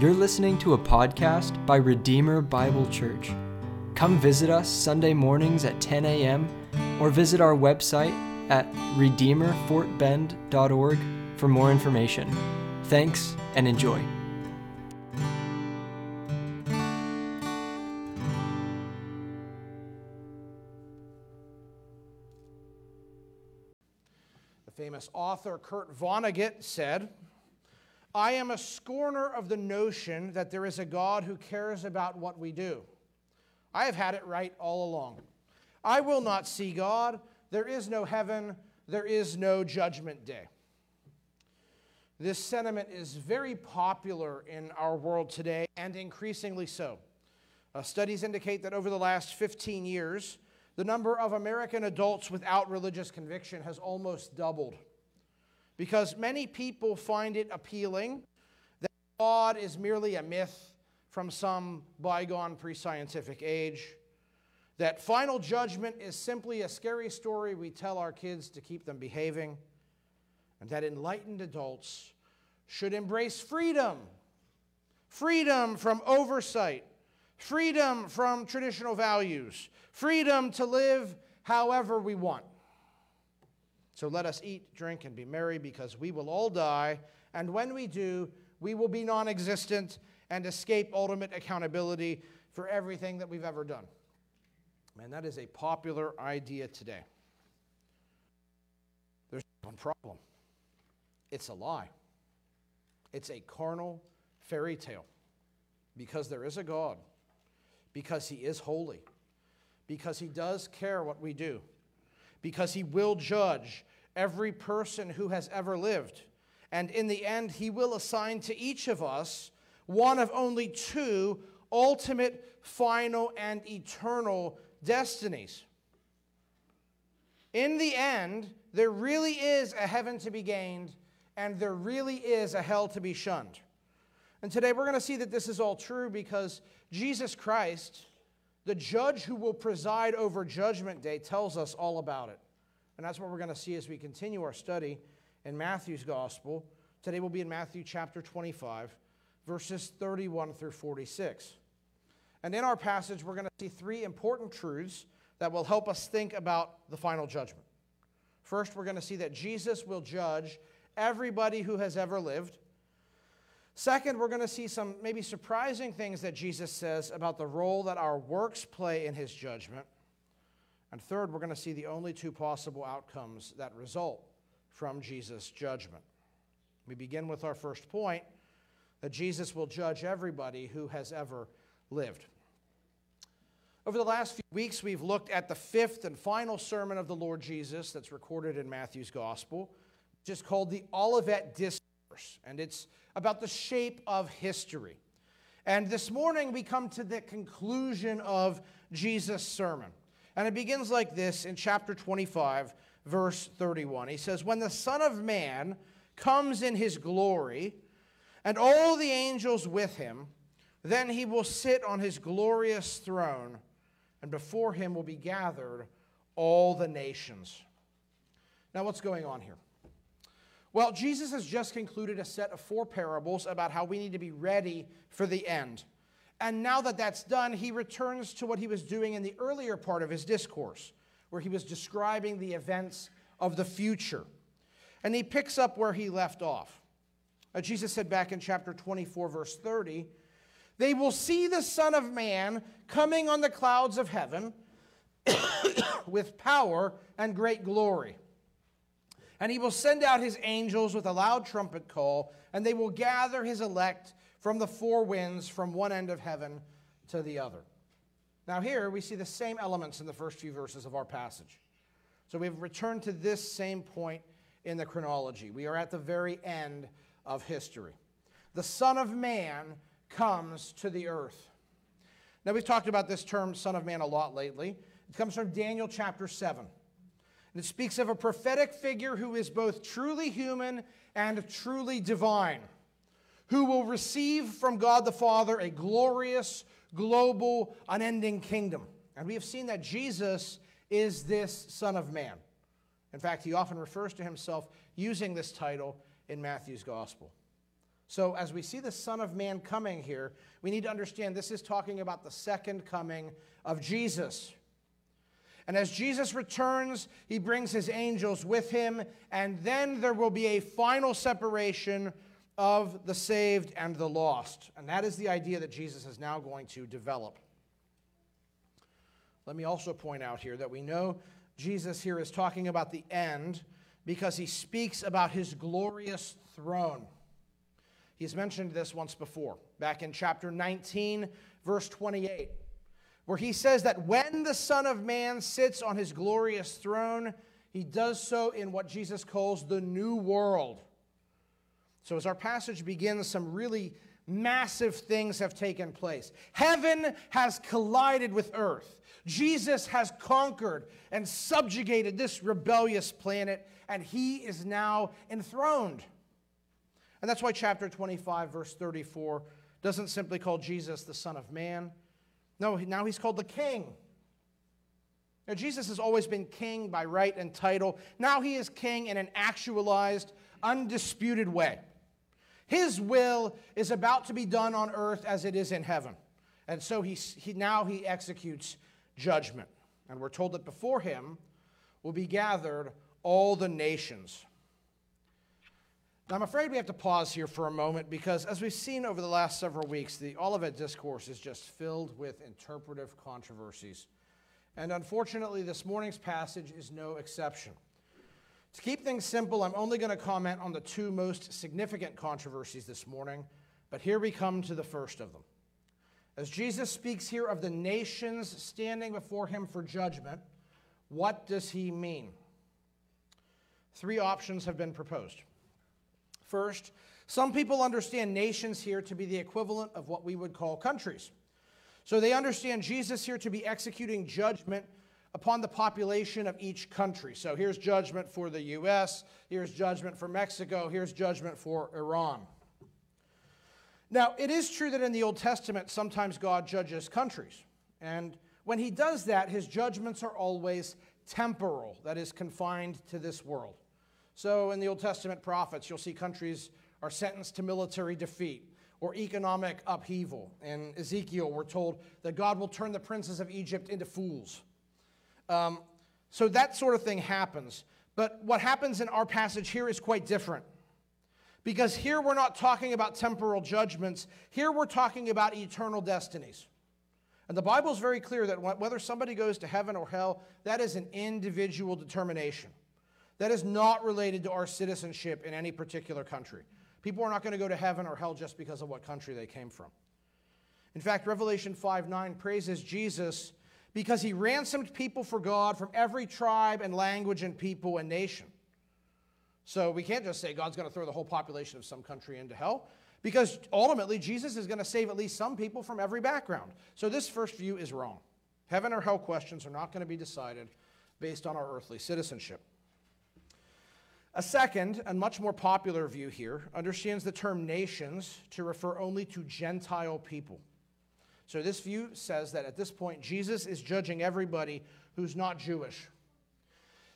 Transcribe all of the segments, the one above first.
You're listening to a podcast by Redeemer Bible Church. Come visit us Sunday mornings at 10 a.m. or visit our website at redeemerfortbend.org for more information. Thanks and enjoy. The famous author Kurt Vonnegut said, I am a scorner of the notion that there is a God who cares about what we do. I have had it right all along. I will not see God. There is no heaven. There is no judgment day. This sentiment is very popular in our world today and increasingly so. Uh, studies indicate that over the last 15 years, the number of American adults without religious conviction has almost doubled because many people find it appealing that God is merely a myth from some bygone pre scientific age, that final judgment is simply a scary story we tell our kids to keep them behaving, and that enlightened adults should embrace freedom freedom from oversight, freedom from traditional values, freedom to live however we want. So let us eat, drink, and be merry because we will all die. And when we do, we will be non existent and escape ultimate accountability for everything that we've ever done. Man, that is a popular idea today. There's one problem it's a lie, it's a carnal fairy tale because there is a God, because He is holy, because He does care what we do because he will judge every person who has ever lived. And in the end, he will assign to each of us one of only two ultimate, final, and eternal destinies. In the end, there really is a heaven to be gained, and there really is a hell to be shunned. And today we're going to see that this is all true because Jesus Christ the judge who will preside over Judgment Day tells us all about it. And that's what we're going to see as we continue our study in Matthew's Gospel. Today we'll be in Matthew chapter 25, verses 31 through 46. And in our passage, we're going to see three important truths that will help us think about the final judgment. First, we're going to see that Jesus will judge everybody who has ever lived. Second, we're going to see some maybe surprising things that Jesus says about the role that our works play in his judgment. And third, we're going to see the only two possible outcomes that result from Jesus' judgment. We begin with our first point that Jesus will judge everybody who has ever lived. Over the last few weeks, we've looked at the fifth and final sermon of the Lord Jesus that's recorded in Matthew's Gospel, which is called the Olivet Discourse and it's about the shape of history. And this morning we come to the conclusion of Jesus' sermon. And it begins like this in chapter 25, verse 31. He says, When the Son of Man comes in his glory, and all the angels with him, then he will sit on his glorious throne, and before him will be gathered all the nations. Now, what's going on here? Well, Jesus has just concluded a set of four parables about how we need to be ready for the end. And now that that's done, he returns to what he was doing in the earlier part of his discourse, where he was describing the events of the future. And he picks up where he left off. Uh, Jesus said back in chapter 24, verse 30, They will see the Son of Man coming on the clouds of heaven with power and great glory. And he will send out his angels with a loud trumpet call, and they will gather his elect from the four winds from one end of heaven to the other. Now, here we see the same elements in the first few verses of our passage. So we've returned to this same point in the chronology. We are at the very end of history. The Son of Man comes to the earth. Now, we've talked about this term, Son of Man, a lot lately. It comes from Daniel chapter 7. And It speaks of a prophetic figure who is both truly human and truly divine, who will receive from God the Father a glorious, global, unending kingdom. And we have seen that Jesus is this Son of Man. In fact, he often refers to himself using this title in Matthew's Gospel. So, as we see the Son of Man coming here, we need to understand this is talking about the second coming of Jesus. And as Jesus returns, he brings his angels with him, and then there will be a final separation of the saved and the lost. And that is the idea that Jesus is now going to develop. Let me also point out here that we know Jesus here is talking about the end because he speaks about his glorious throne. He's mentioned this once before, back in chapter 19, verse 28, where he says that when the Son of Man sits on his glorious throne, he does so in what Jesus calls the new world. So, as our passage begins, some really massive things have taken place. Heaven has collided with earth. Jesus has conquered and subjugated this rebellious planet, and he is now enthroned. And that's why chapter 25, verse 34, doesn't simply call Jesus the Son of Man. No, now he's called the King. Now, Jesus has always been king by right and title. Now he is king in an actualized, undisputed way. His will is about to be done on earth as it is in heaven. And so he, he, now he executes judgment. And we're told that before him will be gathered all the nations. Now, I'm afraid we have to pause here for a moment because, as we've seen over the last several weeks, the Olivet Discourse is just filled with interpretive controversies. And unfortunately, this morning's passage is no exception. To keep things simple, I'm only going to comment on the two most significant controversies this morning, but here we come to the first of them. As Jesus speaks here of the nations standing before him for judgment, what does he mean? Three options have been proposed. First, some people understand nations here to be the equivalent of what we would call countries. So they understand Jesus here to be executing judgment upon the population of each country. So here's judgment for the US, here's judgment for Mexico, here's judgment for Iran. Now, it is true that in the Old Testament, sometimes God judges countries. And when he does that, his judgments are always temporal, that is, confined to this world. So in the Old Testament prophets, you'll see countries are sentenced to military defeat or economic upheaval. In Ezekiel, we're told that God will turn the princes of Egypt into fools. Um, so that sort of thing happens. But what happens in our passage here is quite different. Because here we're not talking about temporal judgments, here we're talking about eternal destinies. And the Bible is very clear that whether somebody goes to heaven or hell, that is an individual determination. That is not related to our citizenship in any particular country. People are not going to go to heaven or hell just because of what country they came from. In fact, Revelation 5 9 praises Jesus because he ransomed people for God from every tribe and language and people and nation. So we can't just say God's going to throw the whole population of some country into hell because ultimately Jesus is going to save at least some people from every background. So this first view is wrong. Heaven or hell questions are not going to be decided based on our earthly citizenship. A second and much more popular view here understands the term nations to refer only to Gentile people. So this view says that at this point, Jesus is judging everybody who's not Jewish.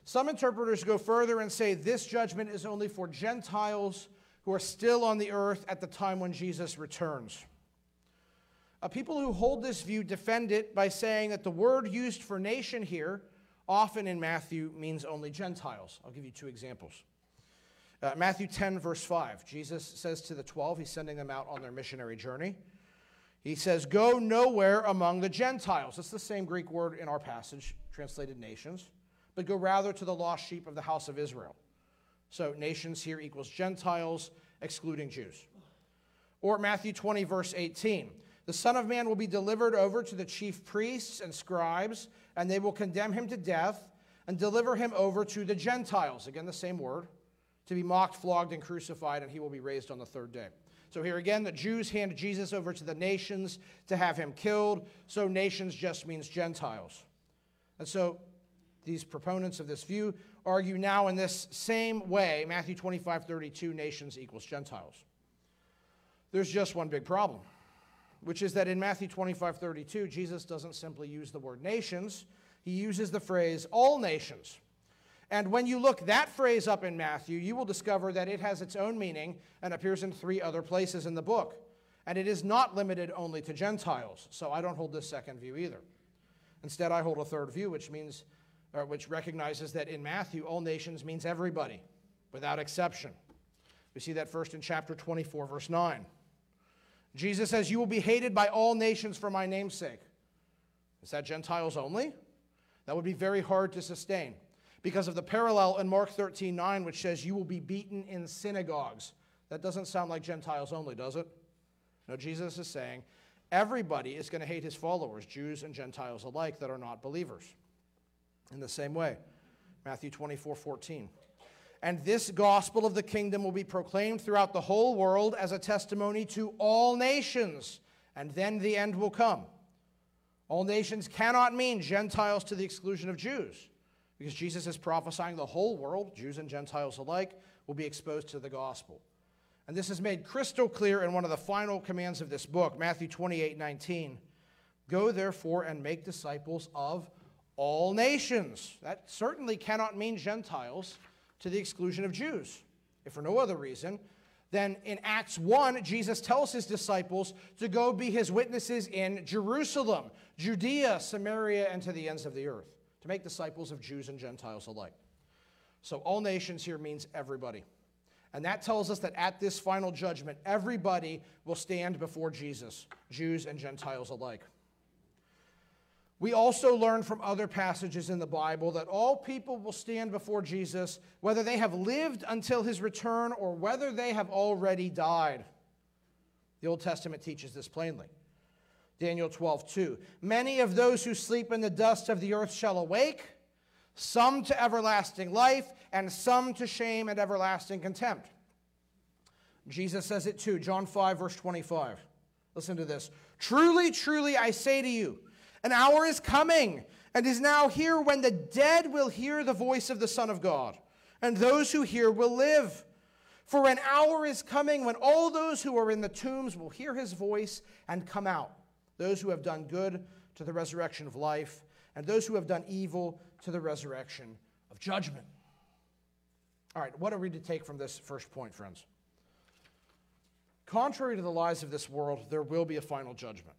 Some interpreters go further and say this judgment is only for Gentiles who are still on the earth at the time when Jesus returns. Uh, people who hold this view defend it by saying that the word used for nation here, often in Matthew, means only Gentiles. I'll give you two examples. Uh, Matthew 10, verse 5, Jesus says to the 12, he's sending them out on their missionary journey. He says, Go nowhere among the Gentiles. It's the same Greek word in our passage, translated nations, but go rather to the lost sheep of the house of Israel. So nations here equals Gentiles, excluding Jews. Or Matthew 20, verse 18. The Son of Man will be delivered over to the chief priests and scribes, and they will condemn him to death and deliver him over to the Gentiles. Again, the same word. To be mocked, flogged, and crucified, and he will be raised on the third day. So here again, the Jews hand Jesus over to the nations to have him killed. So nations just means Gentiles. And so these proponents of this view argue now in this same way Matthew 25, 32, nations equals Gentiles. There's just one big problem, which is that in Matthew 25, 32, Jesus doesn't simply use the word nations, he uses the phrase all nations. And when you look that phrase up in Matthew, you will discover that it has its own meaning and appears in three other places in the book. And it is not limited only to Gentiles. So I don't hold this second view either. Instead, I hold a third view, which means, which recognizes that in Matthew, all nations means everybody, without exception. We see that first in chapter 24, verse 9. Jesus says, You will be hated by all nations for my name's sake. Is that Gentiles only? That would be very hard to sustain because of the parallel in Mark 13 9, which says, You will be beaten in synagogues. That doesn't sound like Gentiles only, does it? No, Jesus is saying everybody is going to hate his followers, Jews and Gentiles alike, that are not believers. In the same way, Matthew 24 14. And this gospel of the kingdom will be proclaimed throughout the whole world as a testimony to all nations, and then the end will come. All nations cannot mean Gentiles to the exclusion of Jews, because Jesus is prophesying the whole world, Jews and Gentiles alike, will be exposed to the gospel. And this is made crystal clear in one of the final commands of this book, Matthew 28 19. Go therefore and make disciples of all nations. That certainly cannot mean Gentiles to the exclusion of Jews. If for no other reason, then in Acts 1, Jesus tells his disciples to go be his witnesses in Jerusalem, Judea, Samaria, and to the ends of the earth, to make disciples of Jews and Gentiles alike. So, all nations here means everybody. And that tells us that at this final judgment, everybody will stand before Jesus, Jews and Gentiles alike. We also learn from other passages in the Bible that all people will stand before Jesus, whether they have lived until his return or whether they have already died. The Old Testament teaches this plainly. Daniel 12, 2. Many of those who sleep in the dust of the earth shall awake, some to everlasting life, and some to shame and everlasting contempt. Jesus says it too, John 5, verse 25. Listen to this. Truly, truly, I say to you, an hour is coming and is now here when the dead will hear the voice of the Son of God, and those who hear will live. For an hour is coming when all those who are in the tombs will hear his voice and come out. Those who have done good to the resurrection of life, and those who have done evil to the resurrection of judgment. All right, what are we to take from this first point, friends? Contrary to the lies of this world, there will be a final judgment.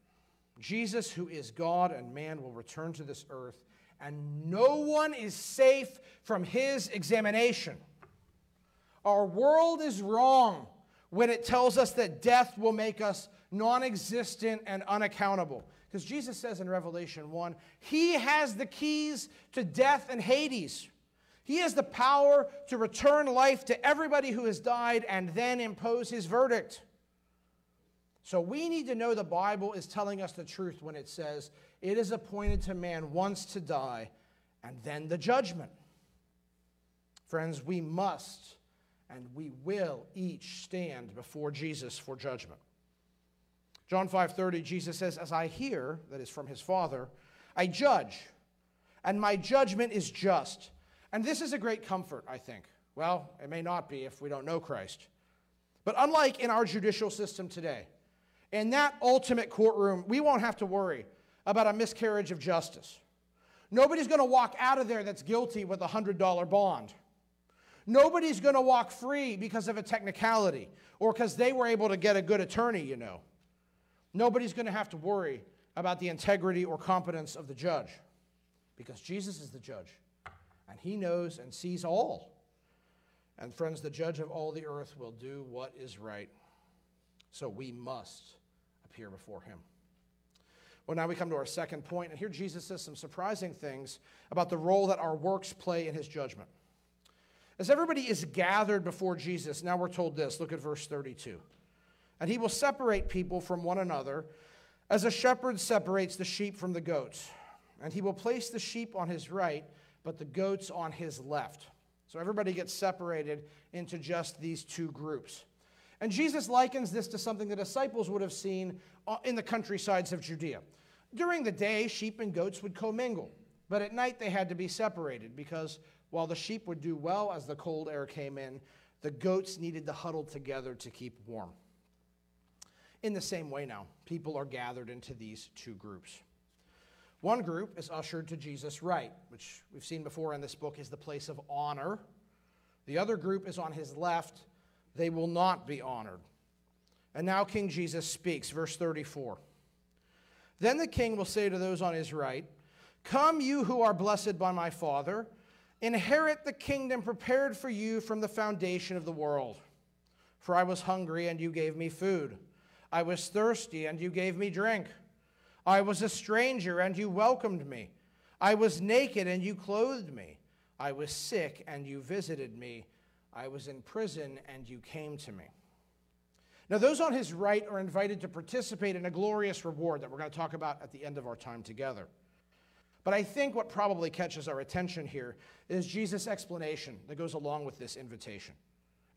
Jesus, who is God and man, will return to this earth, and no one is safe from his examination. Our world is wrong when it tells us that death will make us non existent and unaccountable. Because Jesus says in Revelation 1, He has the keys to death and Hades. He has the power to return life to everybody who has died and then impose His verdict. So we need to know the Bible is telling us the truth when it says, It is appointed to man once to die and then the judgment. Friends, we must and we will each stand before Jesus for judgment. John 5:30 Jesus says as I hear that is from his father I judge and my judgment is just. And this is a great comfort, I think. Well, it may not be if we don't know Christ. But unlike in our judicial system today, in that ultimate courtroom, we won't have to worry about a miscarriage of justice. Nobody's going to walk out of there that's guilty with a $100 bond. Nobody's going to walk free because of a technicality or because they were able to get a good attorney, you know. Nobody's going to have to worry about the integrity or competence of the judge because Jesus is the judge and he knows and sees all. And friends, the judge of all the earth will do what is right. So we must appear before him. Well, now we come to our second point, and here Jesus says some surprising things about the role that our works play in his judgment. As everybody is gathered before Jesus, now we're told this look at verse 32. And he will separate people from one another as a shepherd separates the sheep from the goats. And he will place the sheep on his right, but the goats on his left. So everybody gets separated into just these two groups. And Jesus likens this to something the disciples would have seen uh, in the countrysides of Judea. During the day, sheep and goats would commingle, but at night they had to be separated because while the sheep would do well as the cold air came in, the goats needed to huddle together to keep warm. In the same way, now, people are gathered into these two groups. One group is ushered to Jesus' right, which we've seen before in this book is the place of honor. The other group is on his left. They will not be honored. And now King Jesus speaks, verse 34. Then the king will say to those on his right, Come, you who are blessed by my Father, inherit the kingdom prepared for you from the foundation of the world. For I was hungry, and you gave me food. I was thirsty, and you gave me drink. I was a stranger, and you welcomed me. I was naked, and you clothed me. I was sick, and you visited me. I was in prison, and you came to me. Now, those on his right are invited to participate in a glorious reward that we're going to talk about at the end of our time together. But I think what probably catches our attention here is Jesus' explanation that goes along with this invitation.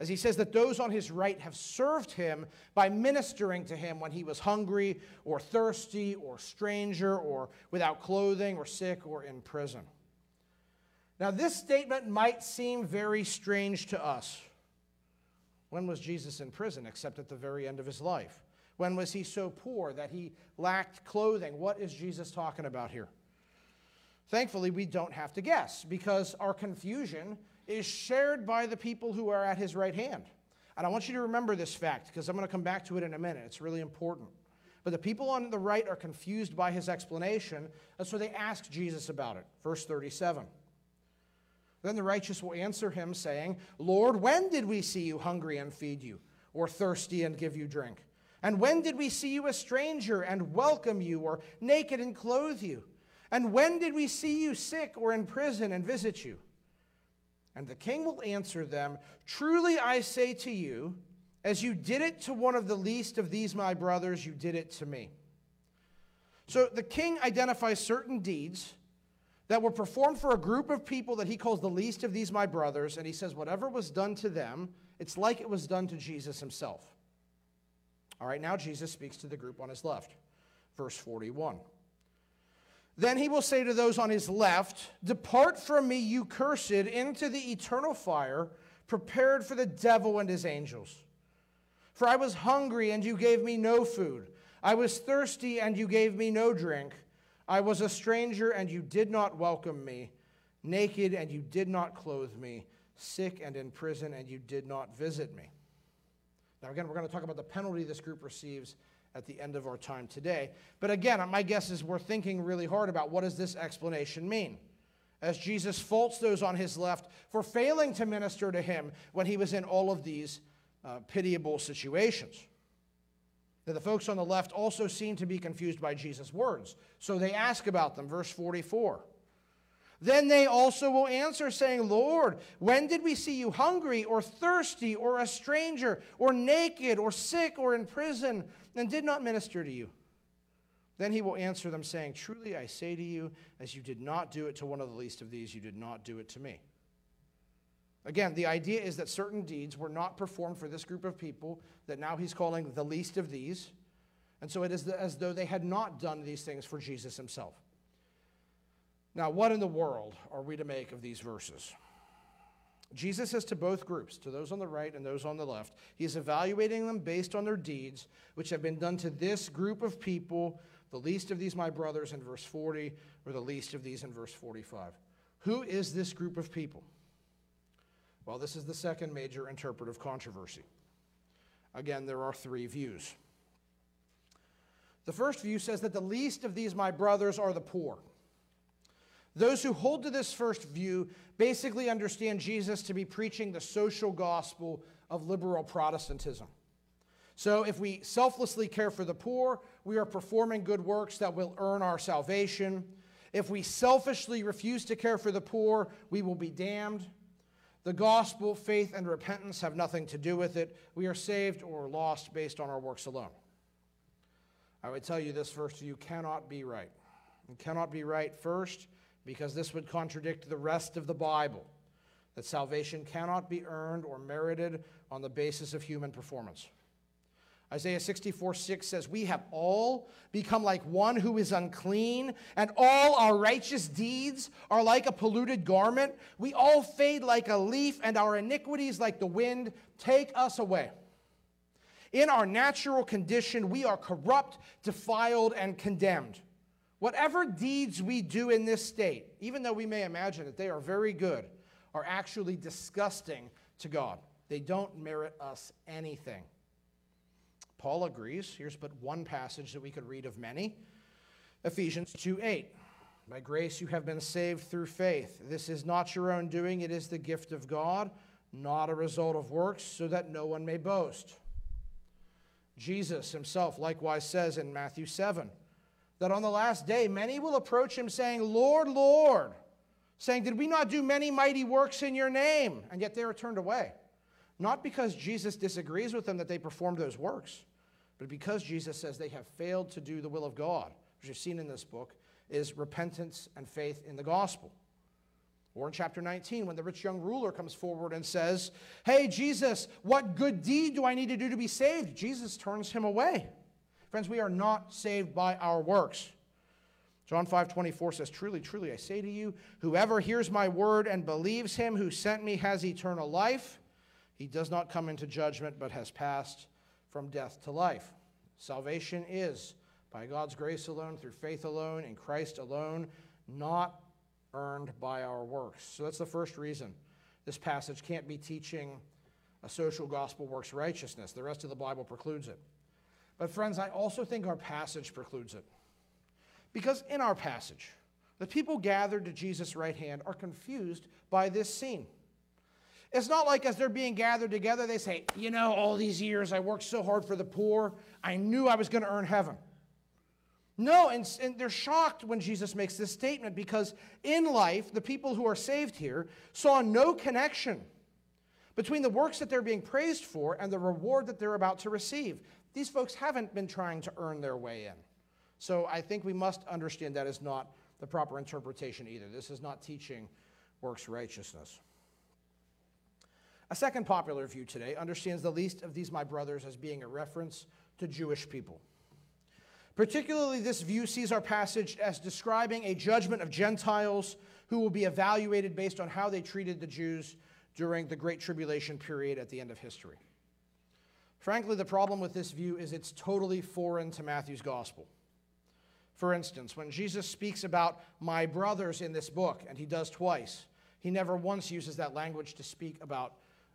As he says that those on his right have served him by ministering to him when he was hungry or thirsty or stranger or without clothing or sick or in prison. Now, this statement might seem very strange to us. When was Jesus in prison except at the very end of his life? When was he so poor that he lacked clothing? What is Jesus talking about here? Thankfully, we don't have to guess because our confusion is shared by the people who are at his right hand. And I want you to remember this fact because I'm going to come back to it in a minute. It's really important. But the people on the right are confused by his explanation, and so they ask Jesus about it. Verse 37. Then the righteous will answer him, saying, Lord, when did we see you hungry and feed you, or thirsty and give you drink? And when did we see you a stranger and welcome you, or naked and clothe you? And when did we see you sick or in prison and visit you? And the king will answer them, Truly I say to you, as you did it to one of the least of these my brothers, you did it to me. So the king identifies certain deeds that were performed for a group of people that he calls the least of these my brothers, and he says, whatever was done to them, it's like it was done to Jesus himself. All right, now Jesus speaks to the group on his left. Verse 41. Then he will say to those on his left, Depart from me, you cursed, into the eternal fire prepared for the devil and his angels. For I was hungry, and you gave me no food. I was thirsty, and you gave me no drink. I was a stranger, and you did not welcome me, naked, and you did not clothe me, sick and in prison, and you did not visit me. Now, again, we're going to talk about the penalty this group receives at the end of our time today. But again, my guess is we're thinking really hard about what does this explanation mean? As Jesus faults those on his left for failing to minister to him when he was in all of these uh, pitiable situations. Now, the folks on the left also seem to be confused by Jesus' words, so they ask about them. Verse 44. Then they also will answer, saying, Lord, when did we see you hungry, or thirsty, or a stranger, or naked, or sick, or in prison, and did not minister to you? Then he will answer them, saying, Truly I say to you, as you did not do it to one of the least of these, you did not do it to me. Again, the idea is that certain deeds were not performed for this group of people that now he's calling the least of these. And so it is as though they had not done these things for Jesus himself. Now, what in the world are we to make of these verses? Jesus says to both groups, to those on the right and those on the left, he's evaluating them based on their deeds, which have been done to this group of people, the least of these my brothers in verse 40, or the least of these in verse 45. Who is this group of people? Well, this is the second major interpretive controversy. Again, there are three views. The first view says that the least of these, my brothers, are the poor. Those who hold to this first view basically understand Jesus to be preaching the social gospel of liberal Protestantism. So, if we selflessly care for the poor, we are performing good works that will earn our salvation. If we selfishly refuse to care for the poor, we will be damned. The gospel, faith, and repentance have nothing to do with it. We are saved or lost based on our works alone. I would tell you this first view cannot be right. It cannot be right, first, because this would contradict the rest of the Bible that salvation cannot be earned or merited on the basis of human performance. Isaiah 64 6 says, We have all become like one who is unclean, and all our righteous deeds are like a polluted garment. We all fade like a leaf, and our iniquities, like the wind, take us away. In our natural condition, we are corrupt, defiled, and condemned. Whatever deeds we do in this state, even though we may imagine that they are very good, are actually disgusting to God. They don't merit us anything. Paul agrees. Here's but one passage that we could read of many Ephesians 2 8. By grace you have been saved through faith. This is not your own doing, it is the gift of God, not a result of works, so that no one may boast. Jesus himself likewise says in Matthew 7 that on the last day many will approach him saying, Lord, Lord, saying, Did we not do many mighty works in your name? And yet they are turned away. Not because Jesus disagrees with them that they performed those works, but because Jesus says they have failed to do the will of God, which you've seen in this book, is repentance and faith in the gospel. Or in chapter 19, when the rich young ruler comes forward and says, Hey, Jesus, what good deed do I need to do to be saved? Jesus turns him away. Friends, we are not saved by our works. John 5 24 says, Truly, truly, I say to you, whoever hears my word and believes him who sent me has eternal life. He does not come into judgment, but has passed from death to life. Salvation is by God's grace alone, through faith alone, in Christ alone, not earned by our works. So that's the first reason this passage can't be teaching a social gospel works righteousness. The rest of the Bible precludes it. But, friends, I also think our passage precludes it. Because in our passage, the people gathered to Jesus' right hand are confused by this scene. It's not like as they're being gathered together, they say, You know, all these years I worked so hard for the poor, I knew I was going to earn heaven. No, and, and, they're shocked when Jesus makes this statement because in life, the people who are saved here saw no connection between the works that they're being praised for and the reward that they're about to receive. These folks haven't been trying to earn their way in. So I think we must understand that is not the proper interpretation either. This is not teaching works righteousness. A second popular view today understands the least of these my brothers as being a reference to Jewish people. Particularly, this view sees our passage as describing a judgment of Gentiles who will be evaluated based on how they treated the Jews during the Great Tribulation period at the end of history. Frankly, the problem with this view is it's totally foreign to Matthew's gospel. For instance, when Jesus speaks about my brothers in this book, and he does twice, he never once uses that language to speak about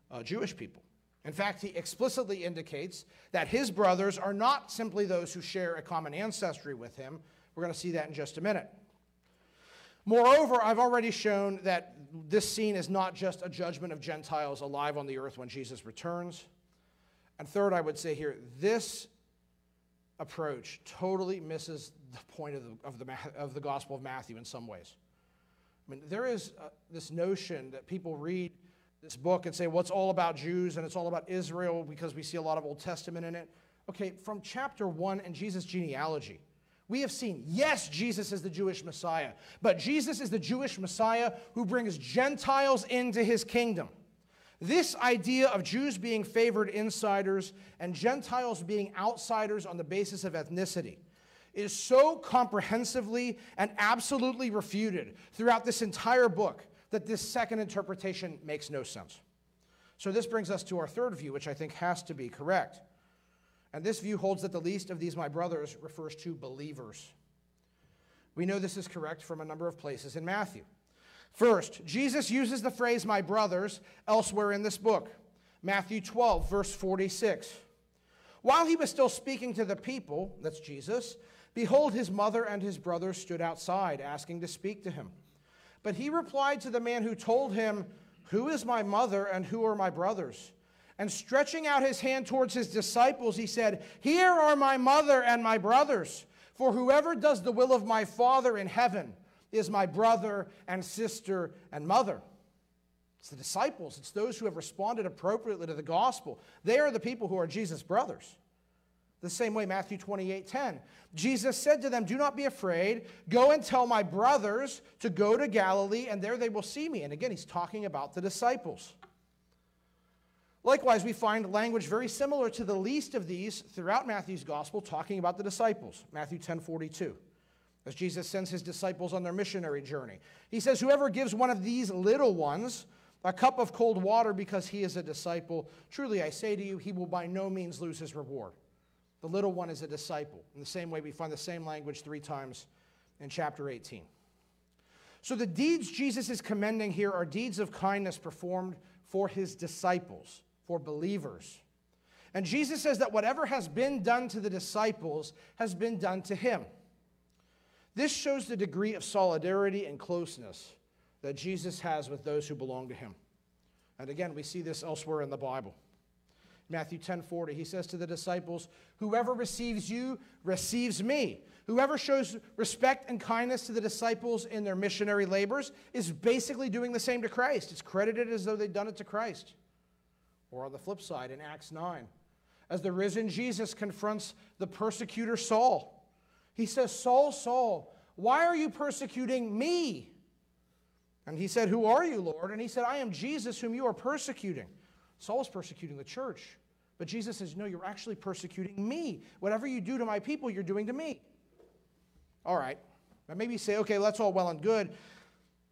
uh, Jewish people. In fact, he explicitly indicates that his brothers are not simply those who share a common ancestry with him. We're going to see that in just a minute. Moreover, I've already shown that this scene is not just a judgment of Gentiles alive on the earth when Jesus returns. And third, I would say here, this approach totally misses the point of the, of the, of the Gospel of Matthew in some ways. I mean, there is uh, this notion that people read this book and say, well, it's all about Jews and it's all about Israel because we see a lot of Old Testament in it. Okay, from chapter one and Jesus' genealogy, we have seen, yes, Jesus is the Jewish Messiah, but Jesus is the Jewish Messiah who brings Gentiles into his kingdom. This idea of Jews being favored insiders and Gentiles being outsiders on the basis of ethnicity is so comprehensively and absolutely refuted throughout this entire book that this second interpretation makes no sense. So, this brings us to our third view, which I think has to be correct. And this view holds that the least of these my brothers refers to believers. We know this is correct from a number of places in Matthew. First, Jesus uses the phrase my brothers elsewhere in this book. Matthew 12, verse 46. While he was still speaking to the people, that's Jesus, behold, his mother and his brothers stood outside, asking to speak to him. But he replied to the man who told him, Who is my mother and who are my brothers? And stretching out his hand towards his disciples, he said, Here are my mother and my brothers. For whoever does the will of my Father in heaven, is my brother and sister and mother. It's the disciples, it's those who have responded appropriately to the gospel. They are the people who are Jesus' brothers. The same way, Matthew 28 10. Jesus said to them, Do not be afraid. Go and tell my brothers to go to Galilee, and there they will see me. And again, he's talking about the disciples. Likewise, we find language very similar to the least of these throughout Matthew's gospel, talking about the disciples. Matthew 10 42 as Jesus sends his disciples on their missionary journey. He says, Whoever gives one of these little ones a cup of cold water because he is a disciple, truly I say to you, he will by no means lose his reward. The little one is a disciple. In the same way, we find the same language three times in chapter 18. So the deeds Jesus is commending here are deeds of kindness performed for his disciples, for believers. And Jesus says that whatever has been done to the disciples has been done to him. This shows the degree of solidarity and closeness that Jesus has with those who belong to him. And again, we see this elsewhere in the Bible. Matthew 10 40, he says to the disciples, Whoever receives you receives me. Whoever shows respect and kindness to the disciples in their missionary labors is basically doing the same to Christ. It's credited as though they've done it to Christ. Or on the flip side, in Acts 9, as the risen Jesus confronts the persecutor Saul, he says, Saul, Saul, why are you persecuting me? And he said, Who are you, Lord? And he said, I am Jesus whom you are persecuting. Saul is persecuting the church. But Jesus says, No, you're actually persecuting me. Whatever you do to my people, you're doing to me. All right. Now maybe say, okay, that's all well and good.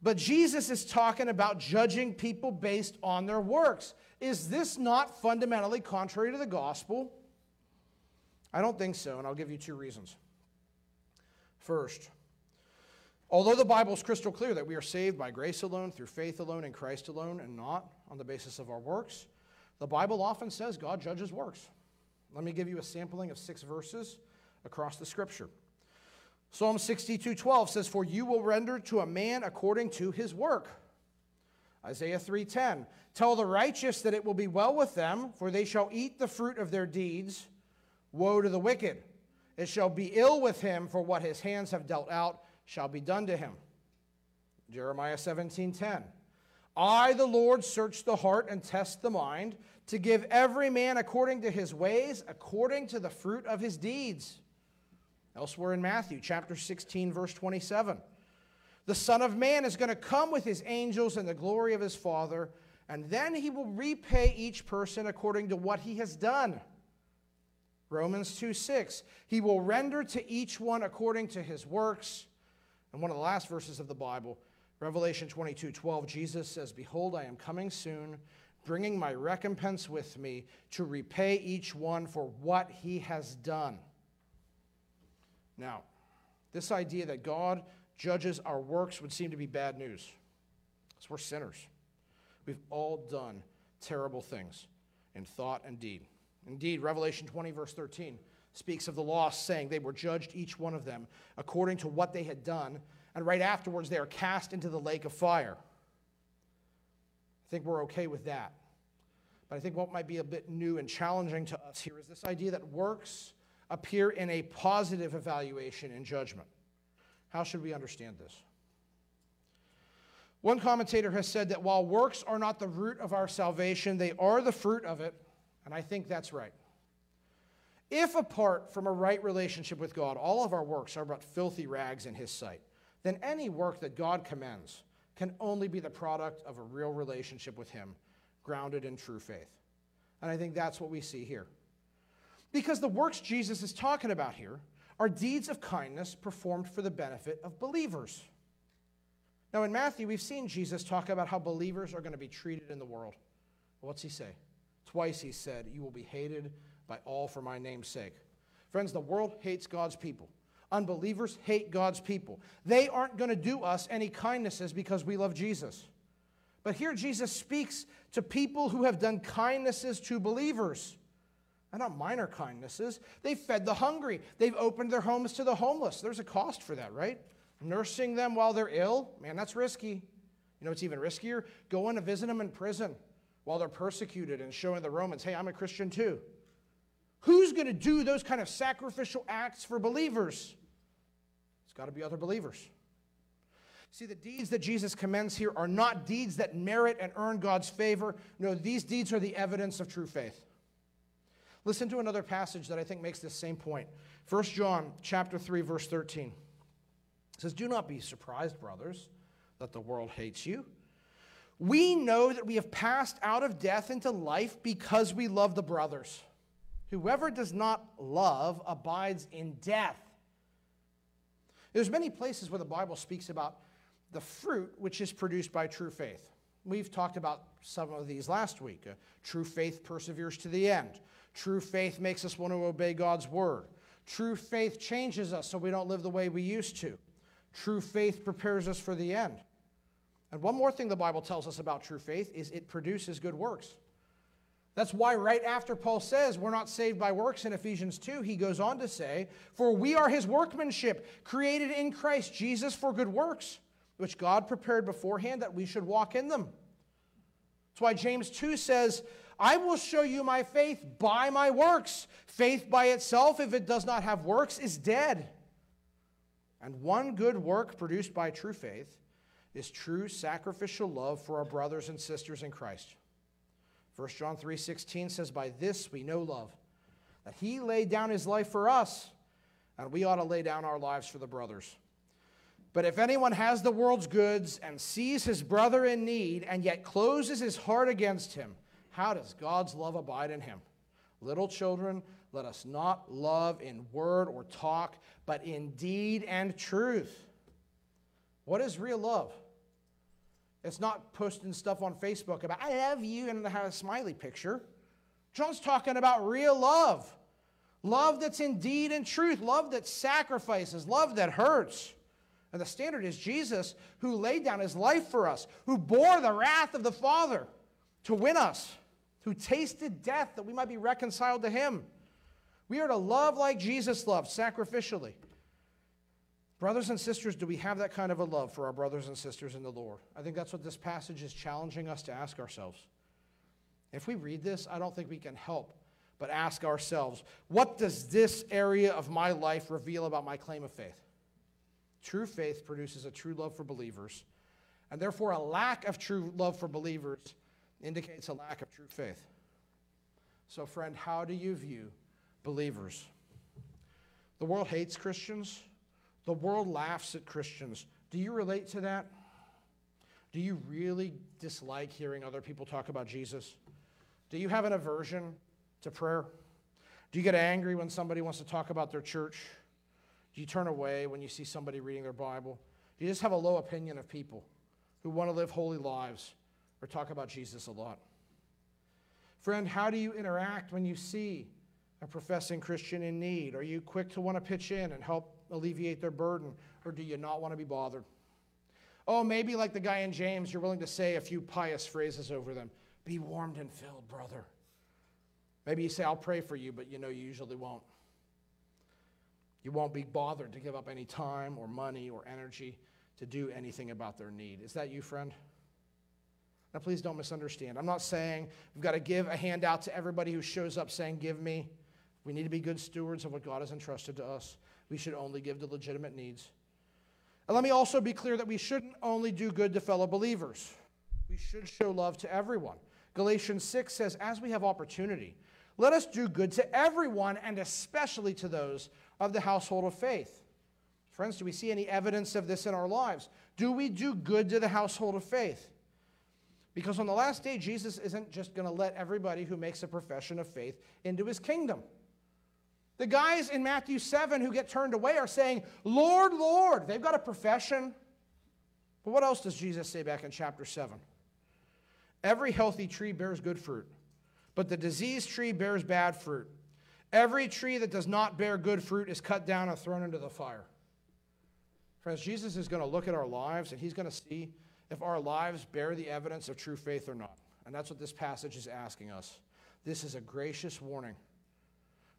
But Jesus is talking about judging people based on their works. Is this not fundamentally contrary to the gospel? I don't think so, and I'll give you two reasons. First, although the Bible is crystal clear that we are saved by grace alone, through faith alone, in Christ alone, and not on the basis of our works, the Bible often says God judges works. Let me give you a sampling of six verses across the scripture. Psalm 62 12 says, For you will render to a man according to his work. Isaiah 3:10 Tell the righteous that it will be well with them for they shall eat the fruit of their deeds woe to the wicked it shall be ill with him for what his hands have dealt out shall be done to him Jeremiah 17:10 I the Lord search the heart and test the mind to give every man according to his ways according to the fruit of his deeds Elsewhere in Matthew chapter 16, verse 27. The Son of Man is going to come with his angels in the glory of his Father, and then he will repay each person according to what he has done. Romans 2 6. He will render to each one according to his works. And one of the last verses of the Bible, Revelation 22 12, Jesus says, Behold, I am coming soon, bringing my recompense with me to repay each one for what he has done. Now, this idea that God judges our works would seem to be bad news. Because we're sinners. We've all done terrible things in thought and deed. Indeed, Revelation 20, verse 13, speaks of the lost, saying they were judged, each one of them, according to what they had done, and right afterwards they are cast into the lake of fire. I think we're okay with that. But I think what might be a bit new and challenging to us here is this idea that works appear in a positive evaluation and judgment. How should we understand this? One commentator has said that while works are not the root of our salvation, they are the fruit of it, and I think that's right. If apart from a right relationship with God, all of our works are but filthy rags in His sight, then any work that God commends can only be the product of a real relationship with Him, grounded in true faith. And I think that's what we see here. Because the works Jesus is talking about here are deeds of kindness performed for the benefit of believers. Now, in Matthew, we've seen Jesus talk about how believers are going to be treated in the world. What's he say? Twice he said, You will be hated by all for my name's sake. Friends, the world hates God's people. Unbelievers hate God's people. They aren't going to do us any kindnesses because we love Jesus. But here Jesus speaks to people who have done kindnesses to believers. And not minor kindnesses. They've fed the hungry. They've opened their homes to the homeless. There's a cost for that, right? Nursing them while they're ill, man, that's risky. You know what's even riskier? Going to visit them in prison while they're persecuted and showing the Romans, hey, I'm a Christian too. Who's going to do those kind of sacrificial acts for believers? It's got to be other believers. See, the deeds that Jesus commends here are not deeds that merit and earn God's favor. No, these deeds are the evidence of true faith. Listen to another passage that I think makes this same point. 1 John chapter 3 verse 13. It says, "Do not be surprised, brothers, that the world hates you. We know that we have passed out of death into life because we love the brothers. Whoever does not love abides in death." There's many places where the Bible speaks about the fruit which is produced by true faith. We've talked about some of these last week. Uh, true faith perseveres to the end. True faith makes us want to obey God's word. True faith changes us so we don't live the way we used to. True faith prepares us for the end. And one more thing the Bible tells us about true faith is it produces good works. That's why, right after Paul says we're not saved by works in Ephesians 2, he goes on to say, For we are his workmanship, created in Christ Jesus for good works, which God prepared beforehand that we should walk in them. That's why James 2 says, I will show you my faith by my works. Faith by itself, if it does not have works, is dead. And one good work produced by true faith is true sacrificial love for our brothers and sisters in Christ. 1 John 3:16 says by this we know love that he laid down his life for us and we ought to lay down our lives for the brothers. But if anyone has the world's goods and sees his brother in need and yet closes his heart against him, how does God's love abide in him? Little children, let us not love in word or talk, but in deed and truth. What is real love? It's not posting stuff on Facebook about, I love you, and have a smiley picture. John's talking about real love. Love that's in deed and truth. Love that sacrifices. Love that hurts. And the standard is Jesus, who laid down his life for us, who bore the wrath of the Father to win us, who tasted death that we might be reconciled to him. We are to love like Jesus loved, sacrificially. Brothers and sisters, do we have that kind of a love for our brothers and sisters in the Lord? I think that's what this passage is challenging us to ask ourselves. If we read this, I don't think we can help but ask ourselves what does this area of my life reveal about my claim of faith? True faith produces a true love for believers, and therefore a lack of true love for believers indicates a lack of true faith. So, friend, how do you view believers? The world hates Christians. The world laughs at Christians. Do you relate to that? Do you really dislike hearing other people talk about Jesus? Do you have an aversion to prayer? Do you get angry when somebody wants to talk about their church? Do you turn away when you see somebody reading their Bible? Do you just have a low opinion of people who want to live holy lives or talk about Jesus a lot? Friend, how do you interact when you see a professing Christian in need? Are you quick to want to pitch in and help alleviate their burden, or do you not want to be bothered? Oh, maybe like the guy in James, you're willing to say a few pious phrases over them. Be warmed and filled, brother. Maybe you say, I'll pray for you, but you know you usually won't. You won't be bothered to give up any time or money or energy to do anything about their need. Is that you, friend? Now, please don't misunderstand. I'm not saying we've got to give a handout to everybody who shows up saying, Give me. We need to be good stewards of what God has entrusted to us. We should only give to legitimate needs. And let me also be clear that we shouldn't only do good to fellow believers, we should show love to everyone. Galatians 6 says, As we have opportunity, let us do good to everyone and especially to those of the household of faith. Friends, do we see any evidence of this in our lives? Do we do good to the household of faith? Because on the last day, Jesus isn't just going to let everybody who makes a profession of faith into his kingdom. The guys in Matthew 7 who get turned away are saying, Lord, Lord. They've got a profession. But what else does Jesus say back in chapter 7? Every healthy tree bears good fruit, but the diseased tree bears bad fruit. Every tree that does not bear good fruit is cut down and thrown into the fire. Friends, Jesus is going to look at our lives and he's going to see if our lives bear the evidence of true faith or not. And that's what this passage is asking us. This is a gracious warning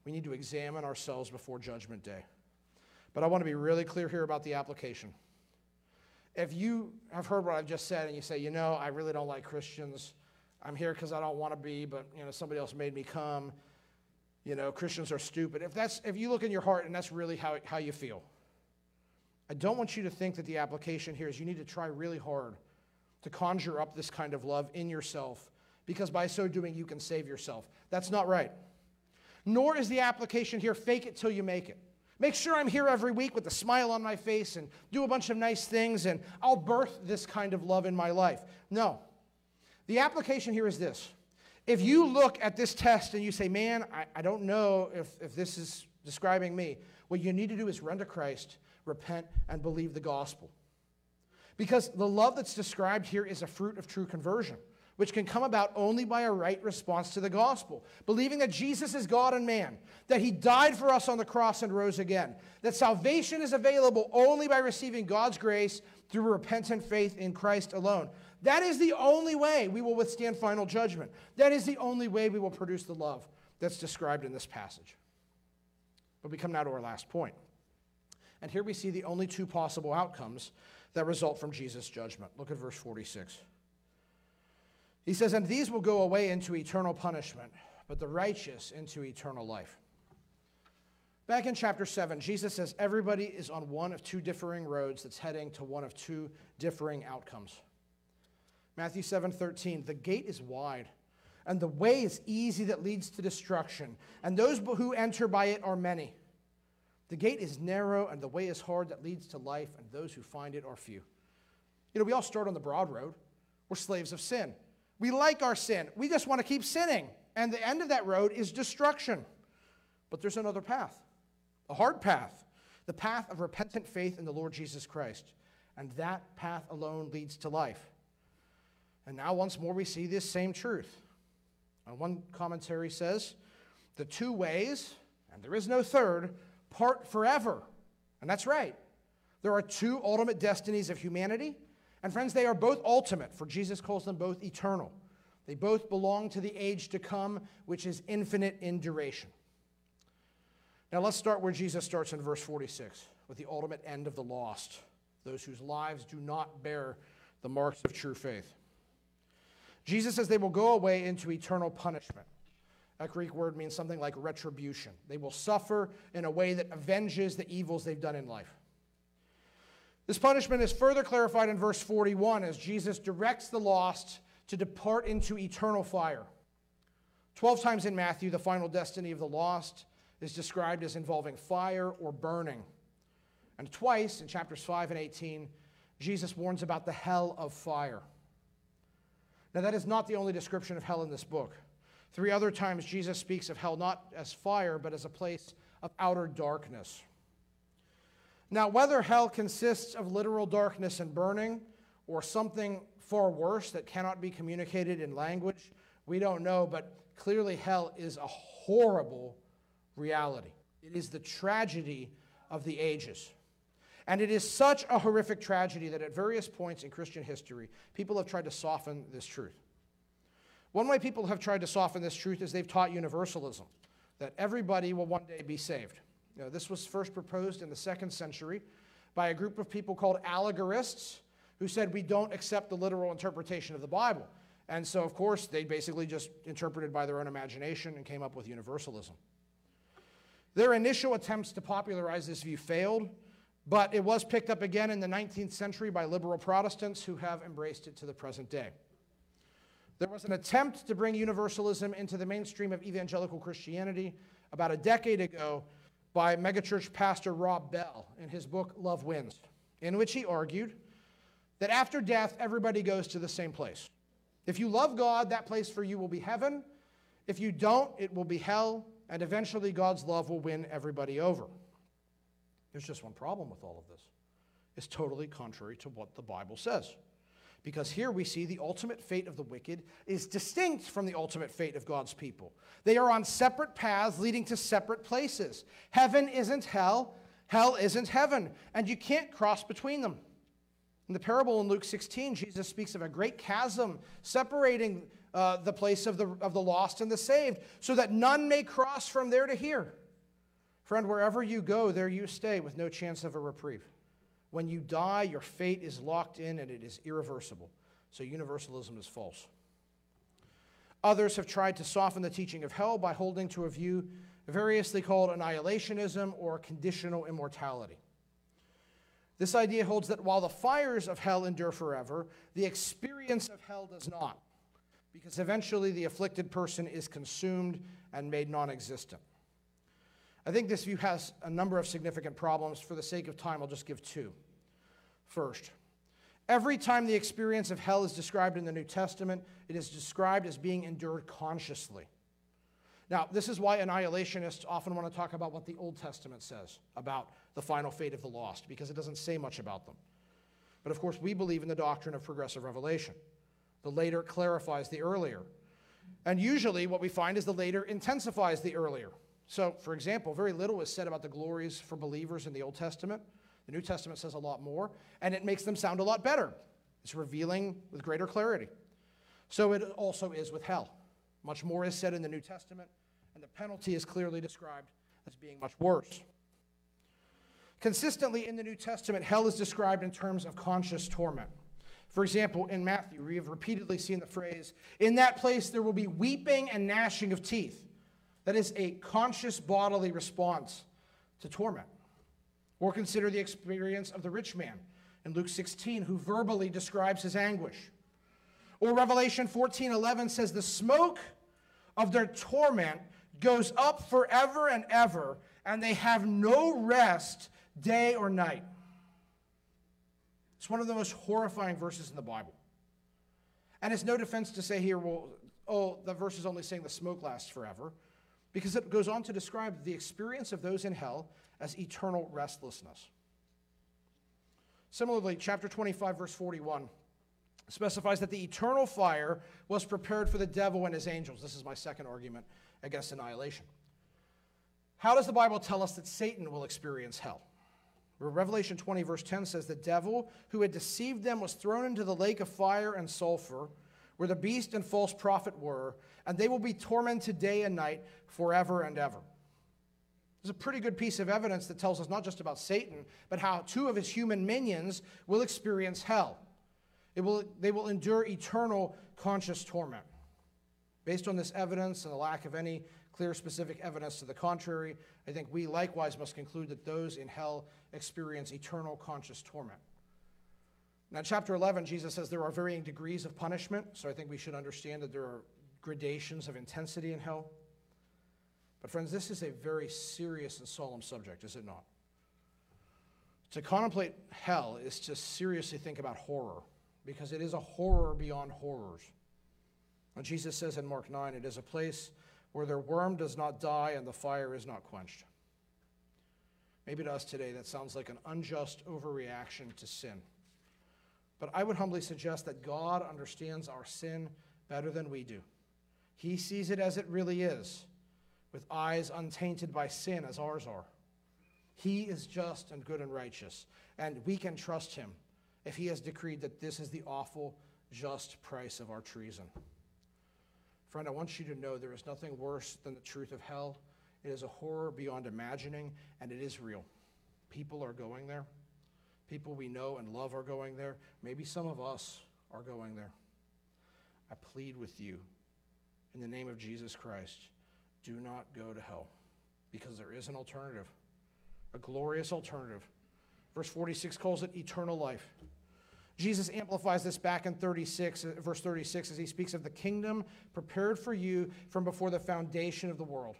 we need to examine ourselves before Judgment Day. But I want to be really clear here about the application. If you have heard what I've just said and you say, you know, I really don't like Christians, I'm here because I don't want to be, but you know, somebody else made me come. You know, Christians are stupid. If that's if you look in your heart and that's really how, how you feel, I don't want you to think that the application here is you need to try really hard to conjure up this kind of love in yourself because by so doing you can save yourself. That's not right nor is the application here fake it till you make it. Make sure I'm here every week with a smile on my face and do a bunch of nice things and I'll birth this kind of love in my life. No. The application here is this. If you look at this test and you say, man, I, I don't know if, if this is describing me, what you need to do is run to Christ, repent, and believe the gospel. Because the love that's described here is a fruit of true conversion. Which can come about only by a right response to the gospel. Believing that Jesus is God and man, that he died for us on the cross and rose again, that salvation is available only by receiving God's grace through repentant faith in Christ alone. That is the only way we will withstand final judgment. That is the only way we will produce the love that's described in this passage. But we come now to our last point. And here we see the only two possible outcomes that result from Jesus' judgment. Look at verse 46. He says, And these will go away into eternal punishment, but the righteous into eternal life. Back in chapter 7, Jesus says everybody is on one of two differing roads that's heading to one of two differing outcomes. Matthew 7 13, the gate is wide, and the way is easy that leads to destruction, and those who enter by it are many. The gate is narrow, and the way is hard that leads to life, and those who find it are few. You know, we all start on the broad road. We're slaves of sin. We like our sin. We just want to keep sinning. And the end of that road is destruction. But there's another path, a hard path, the path of repentant faith in the Lord Jesus Christ. And that path alone leads to life. And now, once more, we see this same truth. And one commentary says the two ways, and there is no third, part forever. And that's right. There are two ultimate destinies of humanity and friends, they are both ultimate, for Jesus calls them both eternal. They both belong to the age to come, which is infinite in duration. Now let's start where Jesus starts in verse 46 with the ultimate end of the lost, those whose lives do not bear the marks of true faith. Jesus says they will go away into eternal punishment. That Greek word means something like retribution. They will suffer in a way that avenges the evils they've done in life. This punishment is further clarified in verse 41 as Jesus directs the lost to depart into eternal fire. Twelve times in Matthew, the final destiny of the lost is described as involving fire or burning. And twice in chapters 5 and 18, Jesus warns about the hell of fire. Now, that is not the only description of hell in this book. Three other times, Jesus speaks of hell not as fire, but as a place of outer darkness. Now, whether hell consists of literal darkness and burning or something far worse that cannot be communicated in language, we don't know, but clearly hell is a horrible reality. It is the tragedy of the ages. And it is such a horrific tragedy that at various points in Christian history, people have tried to soften this truth. One way people have tried to soften this truth is they've taught universalism, that everybody will one day be saved. This was first proposed in the second century by a group of people called allegorists who said we don't accept the literal interpretation of the Bible. And so, of course, they basically just interpreted by their own imagination and came up with universalism. Their initial attempts to popularize this view failed, but it was picked up again in the 19th century by liberal Protestants who have embraced it to the present day. There was an attempt to bring universalism into the mainstream of evangelical Christianity about a decade ago by megachurch pastor Rob Bell in his book Love Wins, in which he argued that after death, everybody goes to the same place. If you love God, that place for you will be heaven. If you don't, it will be hell, and eventually God's love will win everybody over. There's just one problem with all of this. It's totally contrary to what the Bible says. Because here we see the ultimate fate of the wicked is distinct from the ultimate fate of God's people. They are on separate paths leading to separate places. Heaven isn't hell, hell isn't heaven, and you can't cross between them. In the parable in Luke 16, Jesus speaks of a great chasm separating uh, the place of the, of the lost and the saved, so that none may cross from there to here. Friend, wherever you go, there you stay with no chance of a reprieve. When you die, your fate is locked in and it is irreversible. So universalism is false. Others have tried to soften the teaching of hell by holding to a view variously called annihilationism or conditional immortality. This idea holds that while the fires of hell endure forever, the experience of hell does not, because eventually the afflicted person is consumed and made non existent. I think this view has a number of significant problems. For the sake of time, I'll just give two. First, every time the experience of hell is described in the New Testament, it is described as being endured consciously. Now, this is why annihilationists often want to talk about what the Old Testament says about the final fate of the lost, because it doesn't say much about them. But of course, we believe in the doctrine of progressive revelation. The later clarifies the earlier. And usually, what we find is the later intensifies the earlier. So, for example, very little is said about the glories for believers in the Old Testament. The New Testament says a lot more, and it makes them sound a lot better. It's revealing with greater clarity. So, it also is with hell. Much more is said in the New Testament, and the penalty is clearly described as being much worse. Consistently in the New Testament, hell is described in terms of conscious torment. For example, in Matthew, we have repeatedly seen the phrase, In that place there will be weeping and gnashing of teeth. That is a conscious bodily response to torment. Or consider the experience of the rich man in Luke 16, who verbally describes his anguish. Or Revelation 14 11 says, The smoke of their torment goes up forever and ever, and they have no rest day or night. It's one of the most horrifying verses in the Bible. And it's no defense to say here, well, oh, the verse is only saying the smoke lasts forever, because it goes on to describe the experience of those in hell as eternal restlessness. Similarly, chapter 25, verse 41 specifies that the eternal fire was prepared for the devil and his angels. This is my second argument against annihilation. How does the Bible tell us that Satan will experience hell? Revelation 20, verse 10 says, The devil who had deceived them was thrown into the lake of fire and sulfur, where the beast and false prophet were, and they will be tormented day and night forever and ever. There's a pretty good piece of evidence that tells us not just about Satan, but how two of his human minions will experience hell. It will, they will endure eternal conscious torment. Based on this evidence and the lack of any clear specific evidence to the contrary, I think we likewise must conclude that those in hell experience eternal conscious torment. Now, chapter 11, Jesus says there are varying degrees of punishment, so I think we should understand that there are gradations of intensity in hell. But, friends, this is a very serious and solemn subject, is it not? To contemplate hell is to seriously think about horror, because it is a horror beyond horrors. And Jesus says in Mark 9, it is a place where their worm does not die and the fire is not quenched. Maybe to us today, that sounds like an unjust overreaction to sin. But I would humbly suggest that God understands our sin better than we do. He sees it as it really is, with eyes untainted by sin as ours are. He is just and good and righteous, and we can trust him if he has decreed that this is the awful, just price of our treason. Friend, I want you to know there is nothing worse than the truth of hell it is a horror beyond imagining, and it is real. People are going there. People we know and love are going there. Maybe some of us are going there. I plead with you, in the name of Jesus Christ, do not go to hell because there is an alternative, a glorious alternative. Verse 46 calls it eternal life. Jesus amplifies this back in 36, uh, verse 36 as he speaks of the kingdom prepared for you from before the foundation of the world.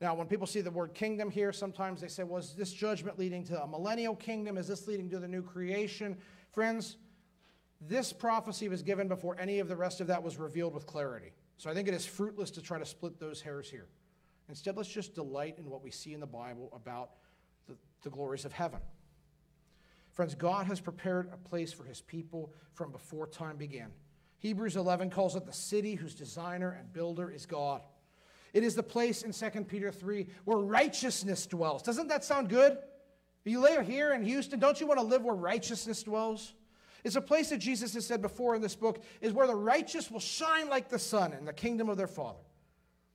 Now, when people see the word kingdom here, sometimes they say, was this judgment leading to a millennial kingdom? Is this leading to the new creation? Friends, this prophecy was given before any of the rest of that was revealed with clarity. So I think it is fruitless to try to split those hairs here. Instead, let's just delight in what we see in the Bible about the, the glories of heaven. Friends, God has prepared a place for his people from before time began. Hebrews 11 calls it the city whose designer and builder is God. It is the place in 2 Peter 3 where righteousness dwells. Doesn't that sound good? You live here in Houston, don't you want to live where righteousness dwells? It's a place that Jesus has said before in this book is where the righteous will shine like the sun in the kingdom of their Father.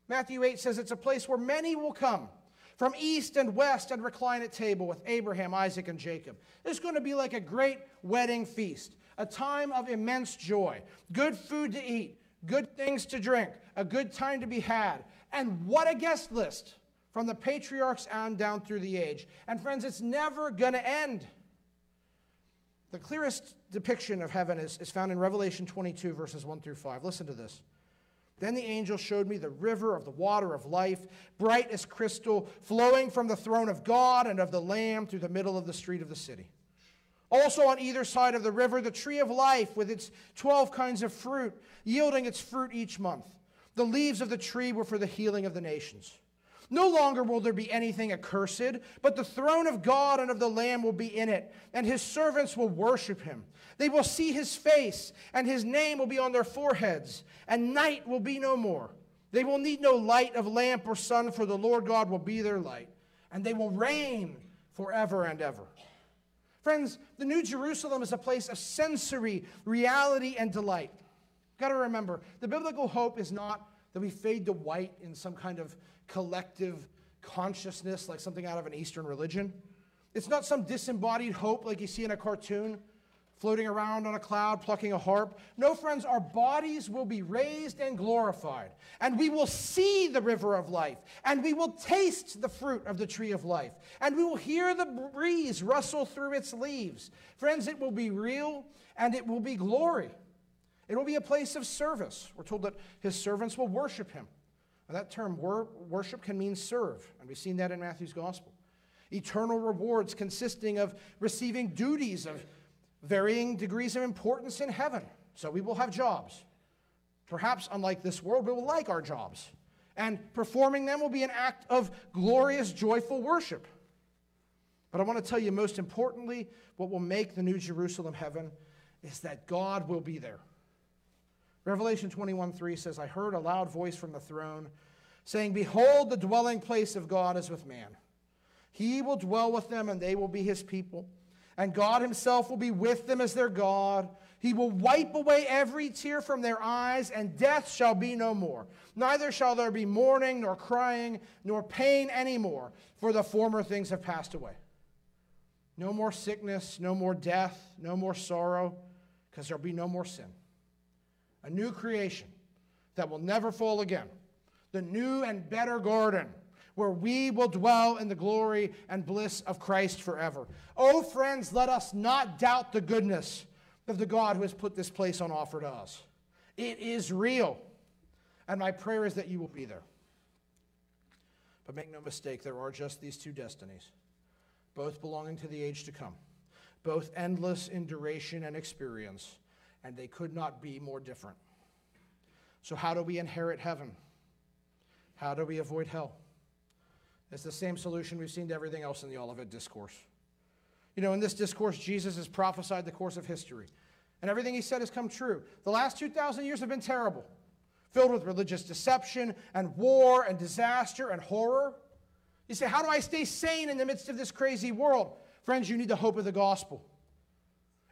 Matthew 8 says it's a place where many will come from east and west and recline at table with Abraham, Isaac, and Jacob. It's going to be like a great wedding feast, a time of immense joy, good food to eat, good things to drink, a good time to be had, and what a guest list from the patriarchs on down through the age. And friends, it's never going to end. The clearest depiction of heaven is, is found in Revelation 22, verses 1 through 5. Listen to this. Then the angel showed me the river of the water of life, bright as crystal, flowing from the throne of God and of the Lamb through the middle of the street of the city. Also, on either side of the river, the tree of life with its 12 kinds of fruit, yielding its fruit each month. The leaves of the tree were for the healing of the nations. No longer will there be anything accursed, but the throne of God and of the Lamb will be in it, and his servants will worship him. They will see his face, and his name will be on their foreheads, and night will be no more. They will need no light of lamp or sun, for the Lord God will be their light, and they will reign forever and ever. Friends, the New Jerusalem is a place of sensory reality and delight. Got to remember, the biblical hope is not that we fade to white in some kind of collective consciousness like something out of an Eastern religion. It's not some disembodied hope like you see in a cartoon floating around on a cloud, plucking a harp. No, friends, our bodies will be raised and glorified, and we will see the river of life, and we will taste the fruit of the tree of life, and we will hear the breeze rustle through its leaves. Friends, it will be real and it will be glory. It will be a place of service. We're told that his servants will worship him. That term wor- worship can mean serve, and we've seen that in Matthew's gospel. Eternal rewards consisting of receiving duties of varying degrees of importance in heaven. So we will have jobs. Perhaps, unlike this world, we will like our jobs. And performing them will be an act of glorious, joyful worship. But I want to tell you, most importantly, what will make the New Jerusalem heaven is that God will be there. Revelation 21 3 says, I heard a loud voice from the throne saying, Behold, the dwelling place of God is with man. He will dwell with them, and they will be his people and God Himself will be with them as their God. He will wipe away every tear from their eyes, and death shall be no more. Neither shall there be mourning, nor crying, nor pain anymore, for the former things have passed away. No more sickness, no more death, no more sorrow, because there'll be no more sin. A new creation that will never fall again. The new and better garden where we will dwell in the glory and bliss of Christ forever. Oh, friends, let us not doubt the goodness of the God who has put this place on offer to us. It is real, and my prayer is that you will be there. But make no mistake, there are just these two destinies, both belonging to the age to come, both endless in duration and experience, and they could not be more different. So, how do we inherit heaven? How do we avoid hell? It's the same solution we've seen to everything else in the Olivet Discourse. You know, in this discourse, Jesus has prophesied the course of history, and everything he said has come true. The last 2,000 years have been terrible, filled with religious deception and war and disaster and horror. You say, How do I stay sane in the midst of this crazy world? Friends, you need the hope of the gospel.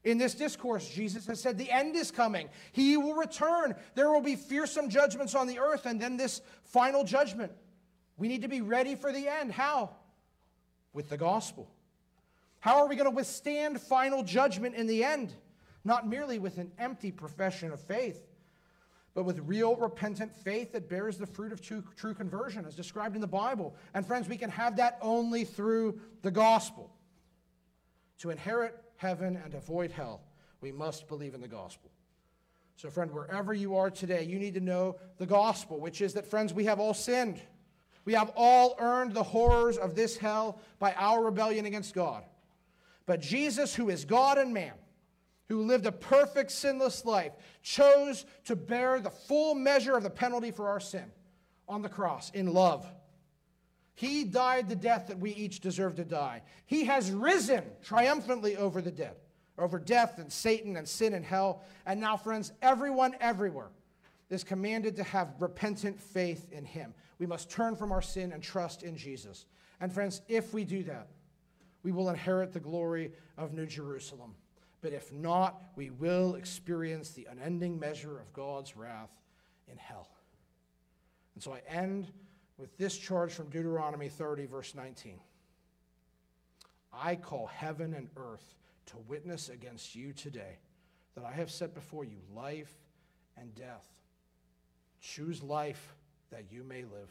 In this discourse, Jesus has said, The end is coming. He will return. There will be fearsome judgments on the earth, and then this final judgment. We need to be ready for the end. How? With the gospel. How are we going to withstand final judgment in the end? Not merely with an empty profession of faith, but with real repentant faith that bears the fruit of true, true conversion, as described in the Bible. And friends, we can have that only through the gospel. To inherit heaven and avoid hell, we must believe in the gospel. So, friend, wherever you are today, you need to know the gospel, which is that, friends, we have all sinned. We have all earned the horrors of this hell by our rebellion against God. But Jesus, who is God and man, who lived a perfect, sinless life, chose to bear the full measure of the penalty for our sin on the cross in love. He died the death that we each deserve to die. He has risen triumphantly over the dead, over death and Satan and sin and hell. And now, friends, everyone everywhere is commanded to have repentant faith in him. We must turn from our sin and trust in Jesus. And friends, if we do that, we will inherit the glory of New Jerusalem. But if not, we will experience the unending measure of God's wrath in hell. And so I end with this charge from Deuteronomy 30, verse 19. I call heaven and earth to witness against you today that I have set before you life and death. Choose life that you may live.